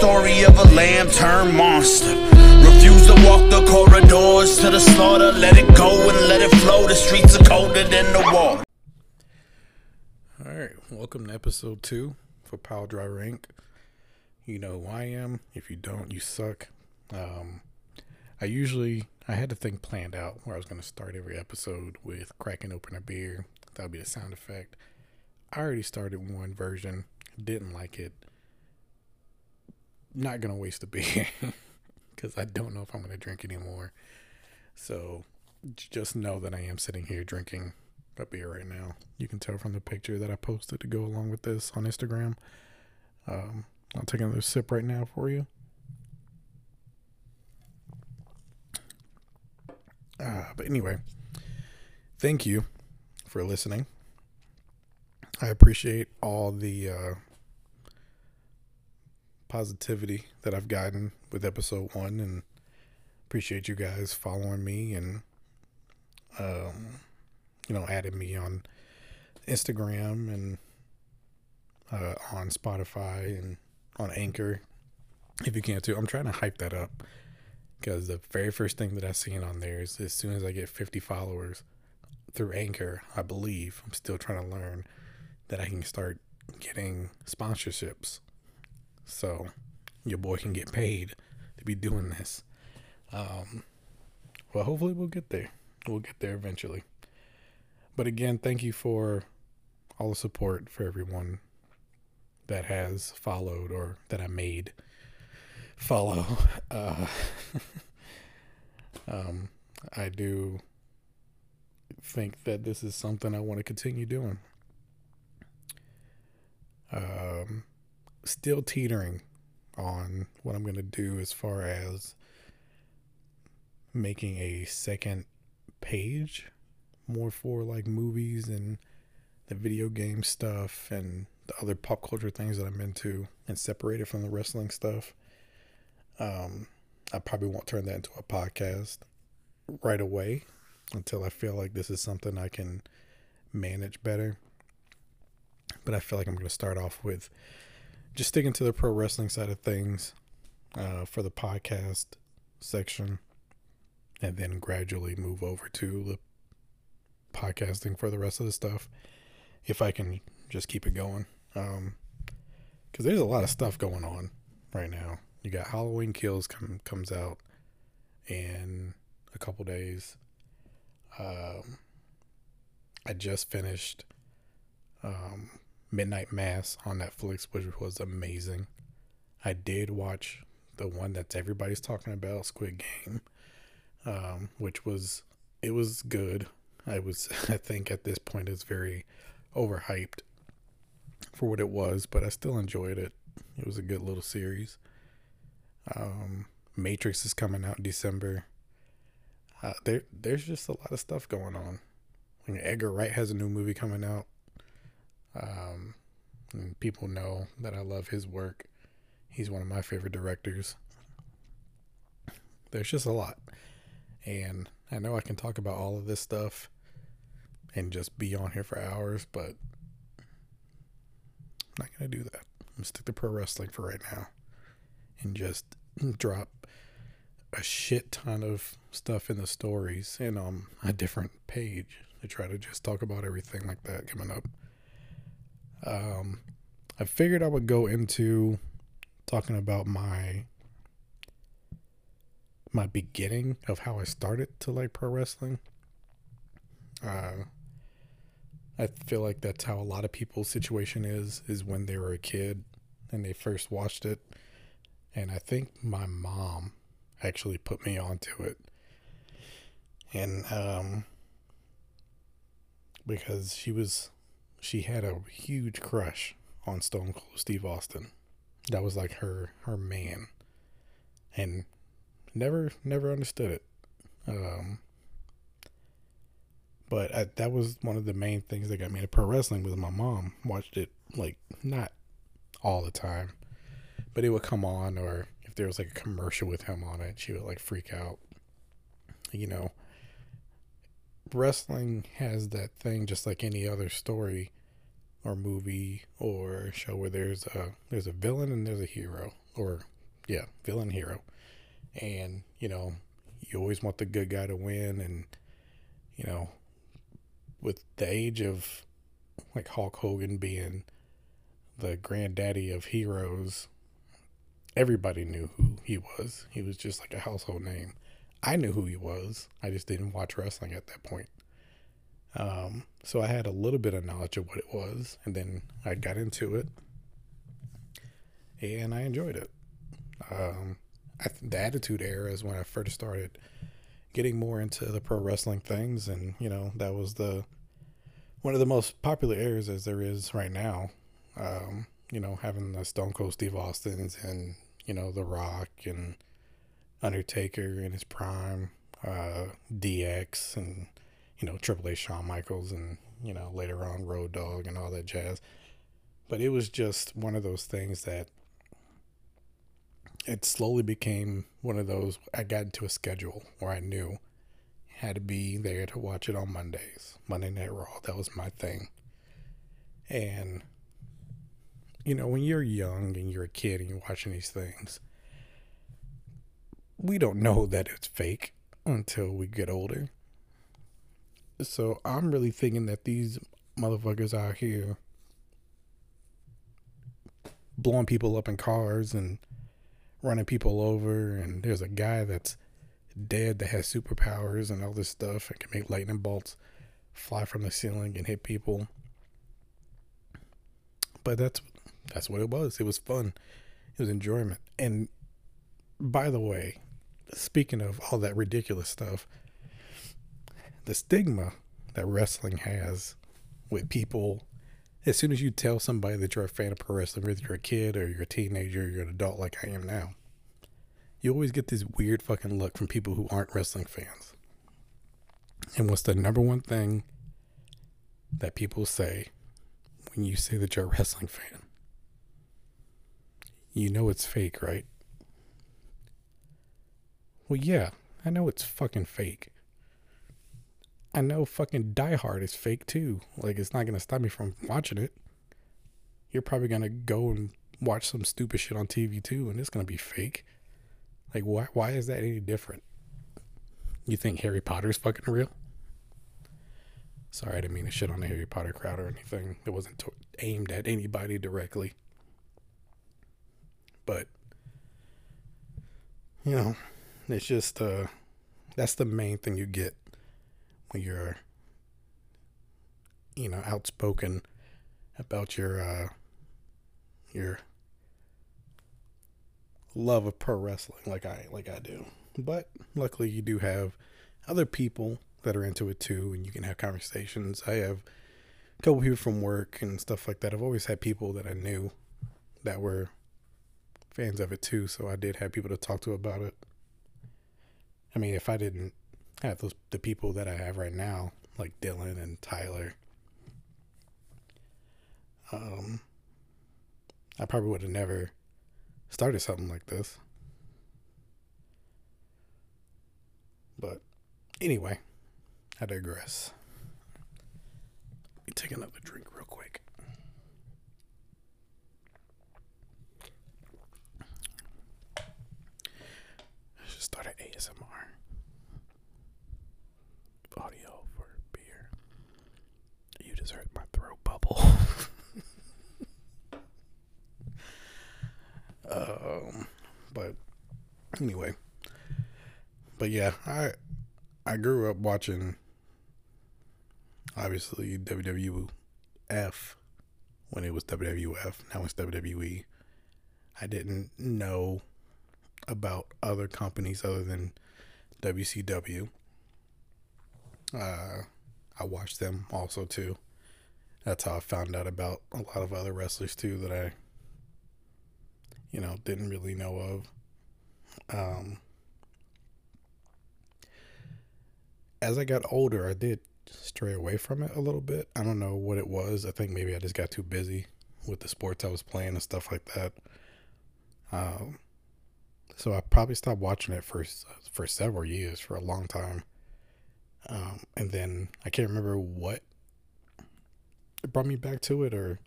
story of a lamb turned monster. Refuse to walk the corridors to the slaughter. Let it go and let it flow. The streets are colder than the. All right, welcome to episode two for Power Driver Inc. You know who I am. If you don't, you suck. Um, I usually I had to think planned out where I was going to start every episode with cracking open a beer. That would be the sound effect. I already started one version, didn't like it. Not gonna waste a beer because I don't know if I'm gonna drink anymore. So just know that I am sitting here drinking a beer right now. You can tell from the picture that I posted to go along with this on Instagram. Um, I'll take another sip right now for you. Uh, but anyway, thank you for listening. I appreciate all the uh, positivity that I've gotten with episode one, and appreciate you guys following me and um, you know adding me on Instagram and uh, on Spotify and on Anchor. If you can too, I'm trying to hype that up because the very first thing that I seen on there is as soon as I get 50 followers through Anchor, I believe I'm still trying to learn that I can start getting sponsorships. So your boy can get paid to be doing this. Um, well, hopefully we'll get there. We'll get there eventually. But again, thank you for all the support for everyone that has followed or that I made follow. Uh, um, I do think that this is something I want to continue doing. Um, still teetering on what I'm going to do as far as making a second page more for like movies and the video game stuff and the other pop culture things that I'm into and separate it from the wrestling stuff. Um, I probably won't turn that into a podcast right away until I feel like this is something I can manage better. But I feel like I'm going to start off with just sticking to the pro wrestling side of things uh, for the podcast section and then gradually move over to the podcasting for the rest of the stuff if I can just keep it going. Um, because there's a lot of stuff going on right now. You got Halloween Kills come comes out in a couple days. Um, I just finished um, Midnight Mass on Netflix, which was amazing. I did watch the one that everybody's talking about, Squid Game, um, which was it was good. I was I think at this point it's very overhyped for what it was, but I still enjoyed it. It was a good little series. Um, Matrix is coming out in December. Uh, there, there's just a lot of stuff going on. Edgar Wright has a new movie coming out. Um, people know that I love his work. He's one of my favorite directors. There's just a lot. And I know I can talk about all of this stuff and just be on here for hours, but I'm not going to do that. I'm going to stick to pro wrestling for right now and just drop a shit ton of stuff in the stories and on a different page to try to just talk about everything like that coming up. Um, I figured I would go into talking about my my beginning of how I started to like pro wrestling. Uh, I feel like that's how a lot of people's situation is is when they were a kid and they first watched it. And I think my mom actually put me onto it. And um because she was she had a huge crush on Stone Cold Steve Austin. That was like her her man. And never never understood it. Um but I, that was one of the main things that got me into pro wrestling was my mom watched it like not all the time, but it would come on or if there was like a commercial with him on it, she would like freak out. You know, wrestling has that thing just like any other story or movie or show where there's a there's a villain and there's a hero or yeah, villain hero. And, you know, you always want the good guy to win and you know, with the age of like Hulk Hogan being the granddaddy of heroes, everybody knew who he was. He was just like a household name. I knew who he was. I just didn't watch wrestling at that point. Um, so I had a little bit of knowledge of what it was, and then I got into it, and I enjoyed it. Um, I, the Attitude Era is when I first started getting more into the pro wrestling things, and you know that was the one of the most popular eras as there is right now. Um, you know, having the Stone Cold Steve Austin's and you know The Rock and Undertaker in his prime, uh, DX and you know Triple H, Shawn Michaels, and you know later on Road Dogg and all that jazz. But it was just one of those things that it slowly became one of those. I got into a schedule where I knew I had to be there to watch it on Mondays, Monday Night Raw. That was my thing. And you know, when you're young and you're a kid and you're watching these things, we don't know that it's fake until we get older. So I'm really thinking that these motherfuckers out here blowing people up in cars and running people over and there's a guy that's dead that has superpowers and all this stuff and can make lightning bolts fly from the ceiling and hit people. But that's that's what it was. It was fun. It was enjoyment. And by the way, speaking of all that ridiculous stuff, the stigma that wrestling has with people as soon as you tell somebody that you're a fan of pro wrestling, whether you're a kid or you're a teenager, or you're an adult like I am now, you always get this weird fucking look from people who aren't wrestling fans. And what's the number one thing that people say when you say that you're a wrestling fan? You know it's fake, right? Well, yeah, I know it's fucking fake. I know fucking Die Hard is fake too. Like, it's not gonna stop me from watching it. You're probably gonna go and watch some stupid shit on TV too, and it's gonna be fake. Like, why? Why is that any different? You think Harry Potter's fucking real? Sorry, I didn't mean to shit on the Harry Potter crowd or anything. It wasn't aimed at anybody directly. But you know, it's just uh that's the main thing you get when you're you know outspoken about your uh your love of pro wrestling like I like I do. But luckily you do have other people that are into it too and you can have conversations. I have a couple people from work and stuff like that. I've always had people that I knew that were fans of it too, so I did have people to talk to about it. I mean, if I didn't have those the people that I have right now, like Dylan and Tyler, um, I probably would have never started something like this. But anyway, I digress. Let me take another drink real quick. Should start an ASMR audio for beer. You just heard my throat bubble. um, but anyway, but yeah, I I grew up watching obviously WWF when it was WWF. Now it's WWE. I didn't know about other companies other than WCW. Uh, I watched them also too. That's how I found out about a lot of other wrestlers too that I, you know, didn't really know of. Um, as I got older, I did stray away from it a little bit. I don't know what it was. I think maybe I just got too busy with the sports I was playing and stuff like that. Um, so I probably stopped watching it for for several years, for a long time. Um, and then I can't remember what it brought me back to it or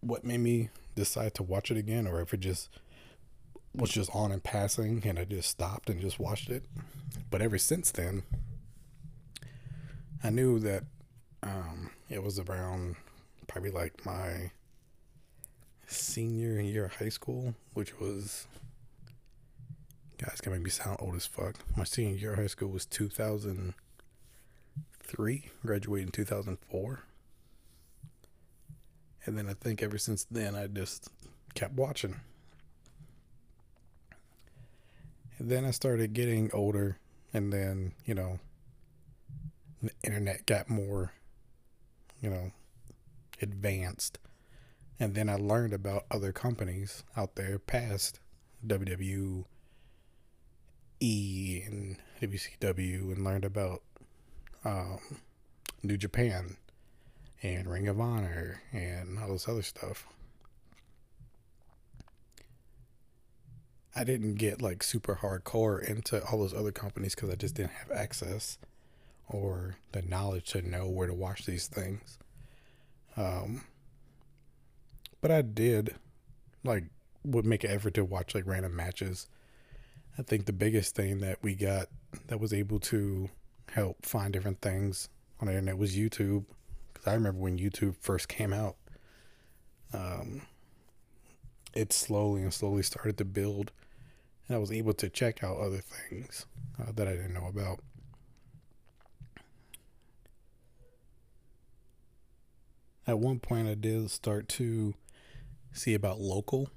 what made me decide to watch it again or if it just was just on in passing and I just stopped and just watched it. But ever since then, I knew that um, it was around probably like my senior year of high school, which was guys gonna make me sound old as fuck. My senior year of high school was 2003, graduated in 2004. And then I think ever since then, I just kept watching. And then I started getting older, and then, you know, the internet got more, you know, advanced. And then I learned about other companies out there past WWE and WCW and learned about um, New Japan and Ring of Honor and all this other stuff. I didn't get like super hardcore into all those other companies because I just didn't have access or the knowledge to know where to watch these things. Um, but I did like would make an effort to watch like random matches. I think the biggest thing that we got that was able to help find different things on the internet was YouTube. Because I remember when YouTube first came out, um, it slowly and slowly started to build, and I was able to check out other things uh, that I didn't know about. At one point, I did start to see about local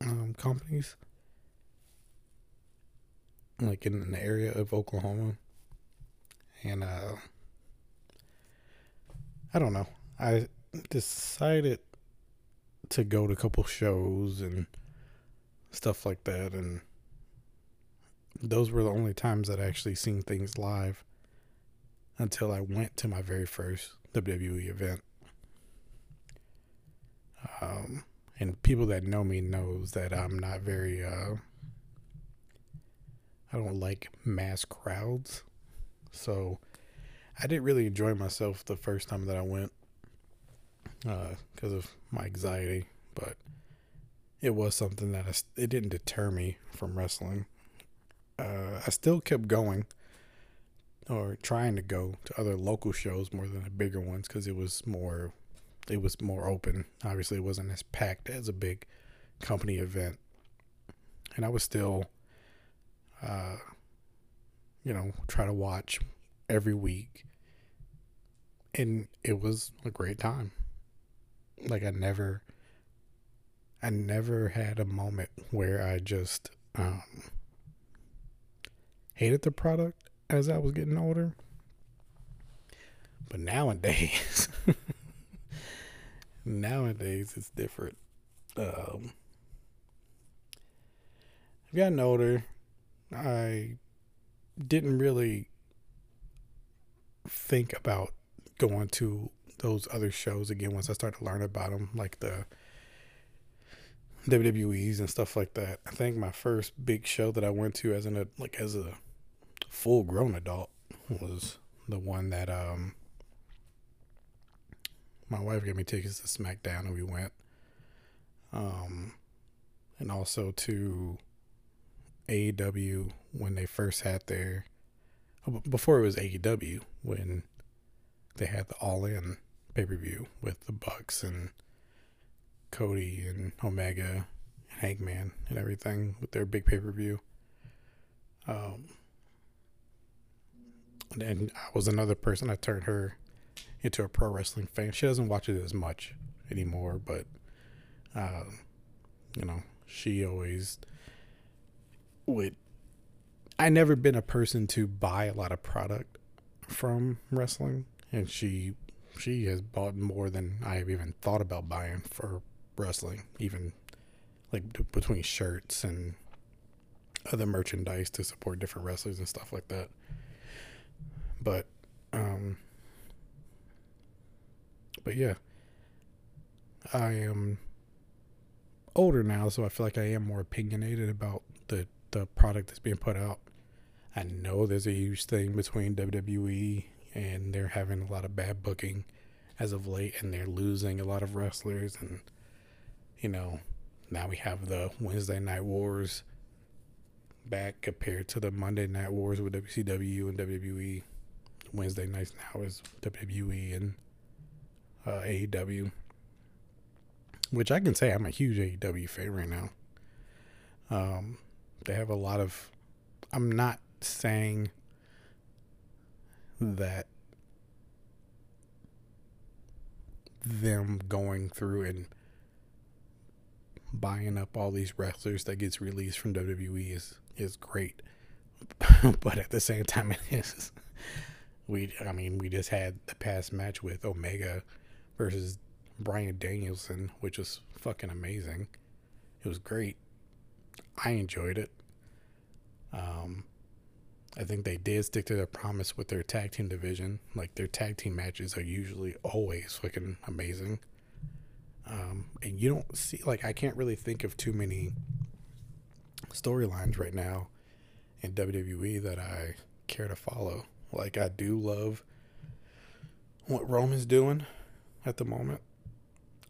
um, companies, like in the area of Oklahoma, and uh, I don't know. I decided to go to a couple shows and stuff like that, and those were the only times that I actually seen things live until I went to my very first WWE event. Um, and people that know me knows that I'm not very uh, I don't like mass crowds. So I didn't really enjoy myself the first time that I went because uh, of my anxiety, but it was something that I, it didn't deter me from wrestling. Uh, I still kept going or trying to go to other local shows more than the bigger ones because it was more it was more open. Obviously, it wasn't as packed as a big company event, and I was still, uh, you know, try to watch every week, and it was a great time. Like I never, I never had a moment where I just um, hated the product as I was getting older. But nowadays, nowadays it's different. Um, I've gotten older. I didn't really think about going to those other shows again once I started to learn about them, like the WWE's and stuff like that. I think my first big show that I went to as an like as a full grown adult was the one that um my wife gave me tickets to SmackDown and we went. Um and also to AEW when they first had their oh, before it was AEW when they had the All In pay per view with the Bucks and Cody and Omega and Hangman and everything with their big pay per view. Um, and I was another person. I turned her into a pro wrestling fan. She doesn't watch it as much anymore, but uh, you know, she always would. I never been a person to buy a lot of product from wrestling, and she she has bought more than I have even thought about buying for wrestling, even like between shirts and other merchandise to support different wrestlers and stuff like that. But um but yeah. I am older now, so I feel like I am more opinionated about the the product that's being put out. I know there's a huge thing between WWE and they're having a lot of bad booking as of late, and they're losing a lot of wrestlers. And you know, now we have the Wednesday Night Wars back compared to the Monday Night Wars with WCW and WWE. Wednesday nights now is WWE and uh, AEW, which I can say I'm a huge AEW fan right now. Um, they have a lot of. I'm not saying that them going through and buying up all these wrestlers that gets released from WWE is is great. but at the same time it is we I mean we just had the past match with Omega versus Bryan Danielson, which was fucking amazing. It was great. I enjoyed it. Um I think they did stick to their promise with their tag team division. Like their tag team matches are usually always fucking amazing. Um, and you don't see like I can't really think of too many storylines right now in WWE that I care to follow. Like I do love what Roman's doing at the moment.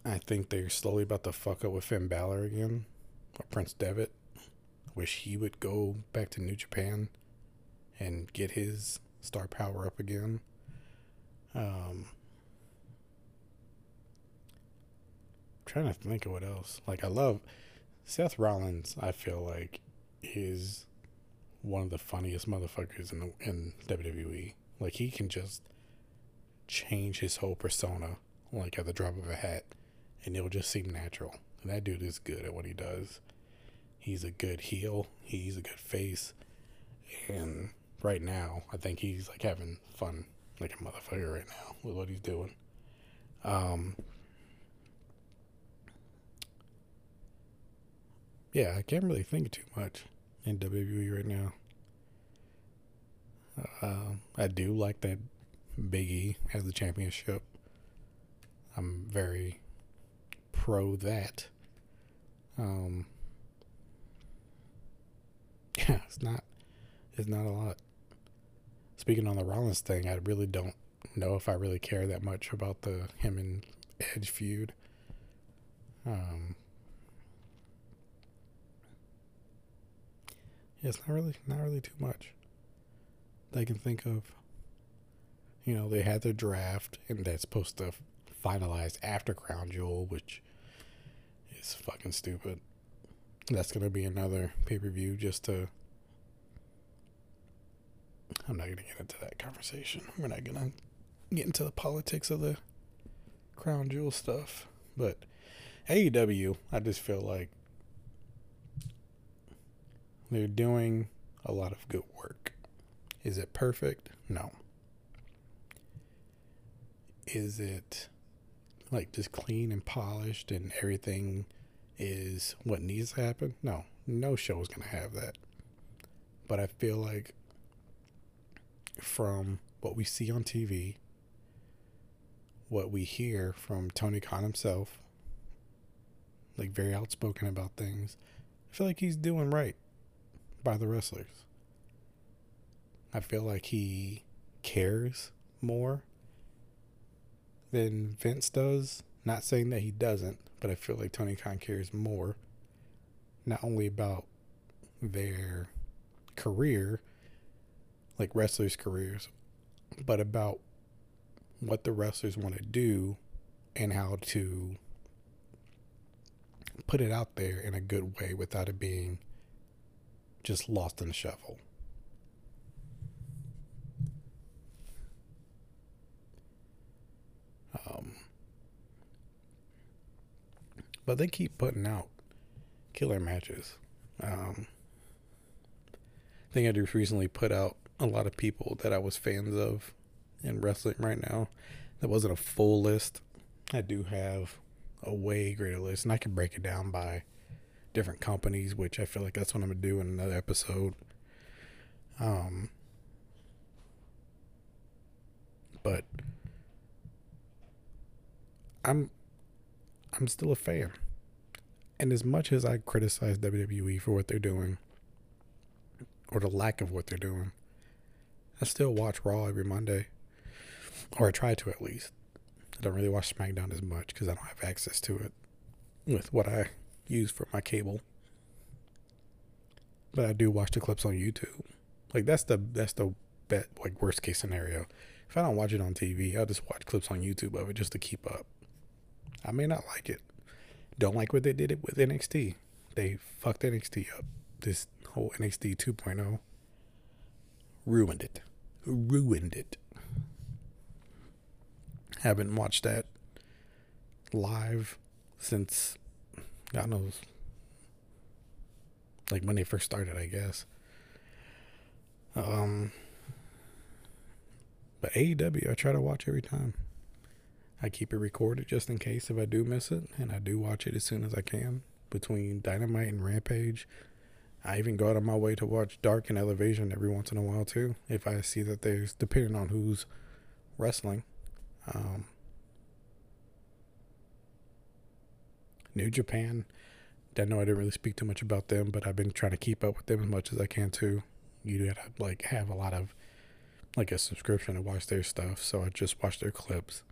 I think they're slowly about to fuck up with Finn Balor again, or Prince Devitt. Wish he would go back to New Japan and get his star power up again. Um, trying to think of what else. Like I love Seth Rollins. I feel like is one of the funniest motherfuckers in the, in WWE. Like he can just change his whole persona like at the drop of a hat, and it'll just seem natural. And that dude is good at what he does. He's a good heel. He's a good face, and right now, I think he's like having fun like a motherfucker right now with what he's doing. Um, yeah, I can't really think too much in WWE right now. Uh, I do like that Big E has the championship. I'm very pro that. Um, yeah, it's not, it's not a lot. Speaking on the Rollins thing, I really don't know if I really care that much about the him and Edge feud. Um, yeah, it's not really, not really too much. They can think of. You know, they had their draft, and that's supposed to finalize after Crown Jewel, which is fucking stupid. That's gonna be another pay per view just to. I'm not gonna get into that conversation. We're not gonna get into the politics of the Crown Jewel stuff, but AEW, I just feel like they're doing a lot of good work. Is it perfect? No. Is it like just clean and polished and everything is what needs to happen? No. No show is going to have that. But I feel like from what we see on TV, what we hear from Tony Khan himself, like very outspoken about things, I feel like he's doing right by the wrestlers. I feel like he cares more than Vince does. Not saying that he doesn't, but I feel like Tony Khan cares more, not only about their career, like wrestlers' careers, but about what the wrestlers want to do and how to put it out there in a good way without it being just lost in the shuffle. Um, but they keep putting out killer matches. Um, I think I just recently put out a lot of people that I was fans of in wrestling right now. That wasn't a full list. I do have a way greater list, and I can break it down by different companies, which I feel like that's what I'm gonna do in another episode. Um, but I'm I'm still a fan. And as much as I criticize WWE for what they're doing, or the lack of what they're doing, I still watch Raw every Monday. or I try to at least. I don't really watch SmackDown as much because I don't have access to it with what I use for my cable. But I do watch the clips on YouTube. Like that's the that's the bet like worst case scenario. If I don't watch it on TV, I'll just watch clips on YouTube of it just to keep up. I may not like it. Don't like what they did it with NXT. They fucked NXT up. This whole NXT 2.0 ruined it. Ruined it. Haven't watched that live since God knows. Like when they first started, I guess. Um but AEW I try to watch every time. I keep it recorded just in case if I do miss it, and I do watch it as soon as I can between Dynamite and Rampage. I even go out of my way to watch Dark and Elevation every once in a while too, if I see that there's depending on who's wrestling. Um, New Japan. I know I didn't really speak too much about them, but I've been trying to keep up with them as much as I can too. You gotta like have a lot of like a subscription to watch their stuff, so I just watch their clips.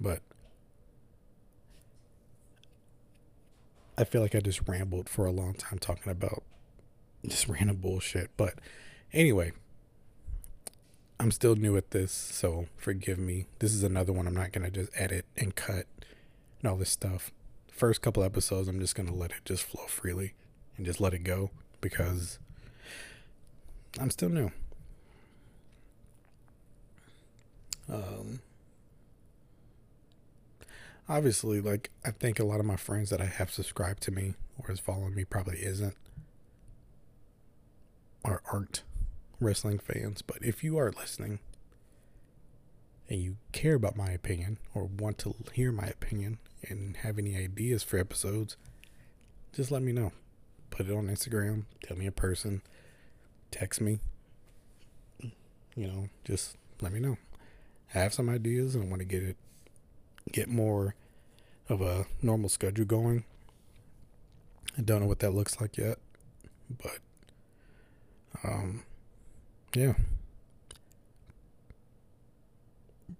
But I feel like I just rambled for a long time talking about just random bullshit. But anyway, I'm still new at this, so forgive me. This is another one I'm not going to just edit and cut and all this stuff. First couple episodes, I'm just going to let it just flow freely and just let it go because I'm still new. Um, obviously, like I think a lot of my friends that I have subscribed to me or is following me probably isn't or aren't wrestling fans. But if you are listening and you care about my opinion or want to hear my opinion and have any ideas for episodes, just let me know. Put it on Instagram, tell me a person, text me. You know, just let me know. I have some ideas and I want to get it get more of a normal schedule going. I don't know what that looks like yet, but um, yeah.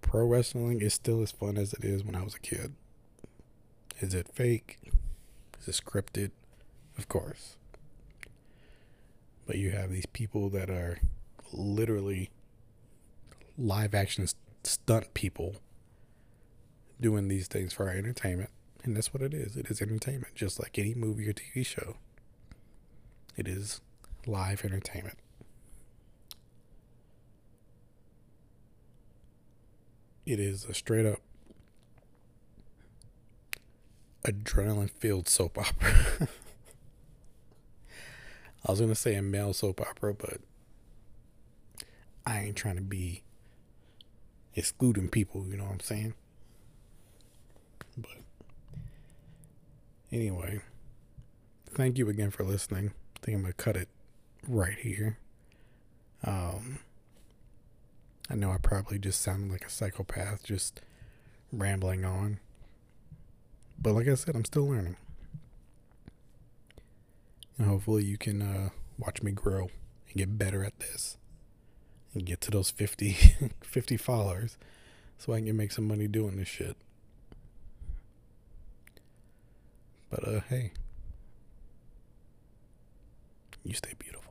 Pro wrestling is still as fun as it is when I was a kid. Is it fake? Is it scripted? Of course. But you have these people that are literally live action stunt people doing these things for our entertainment. And that's what it is. It is entertainment, just like any movie or TV show. It is live entertainment. It is a straight up adrenaline filled soap opera. I was going to say a male soap opera, but I ain't trying to be excluding people, you know what I'm saying? But anyway, thank you again for listening. I think I'm going to cut it right here. Um, I know I probably just sounded like a psychopath, just rambling on. But like I said, I'm still learning. And hopefully you can uh, watch me grow and get better at this. And get to those 50, 50 followers so I can make some money doing this shit. But uh hey. You stay beautiful.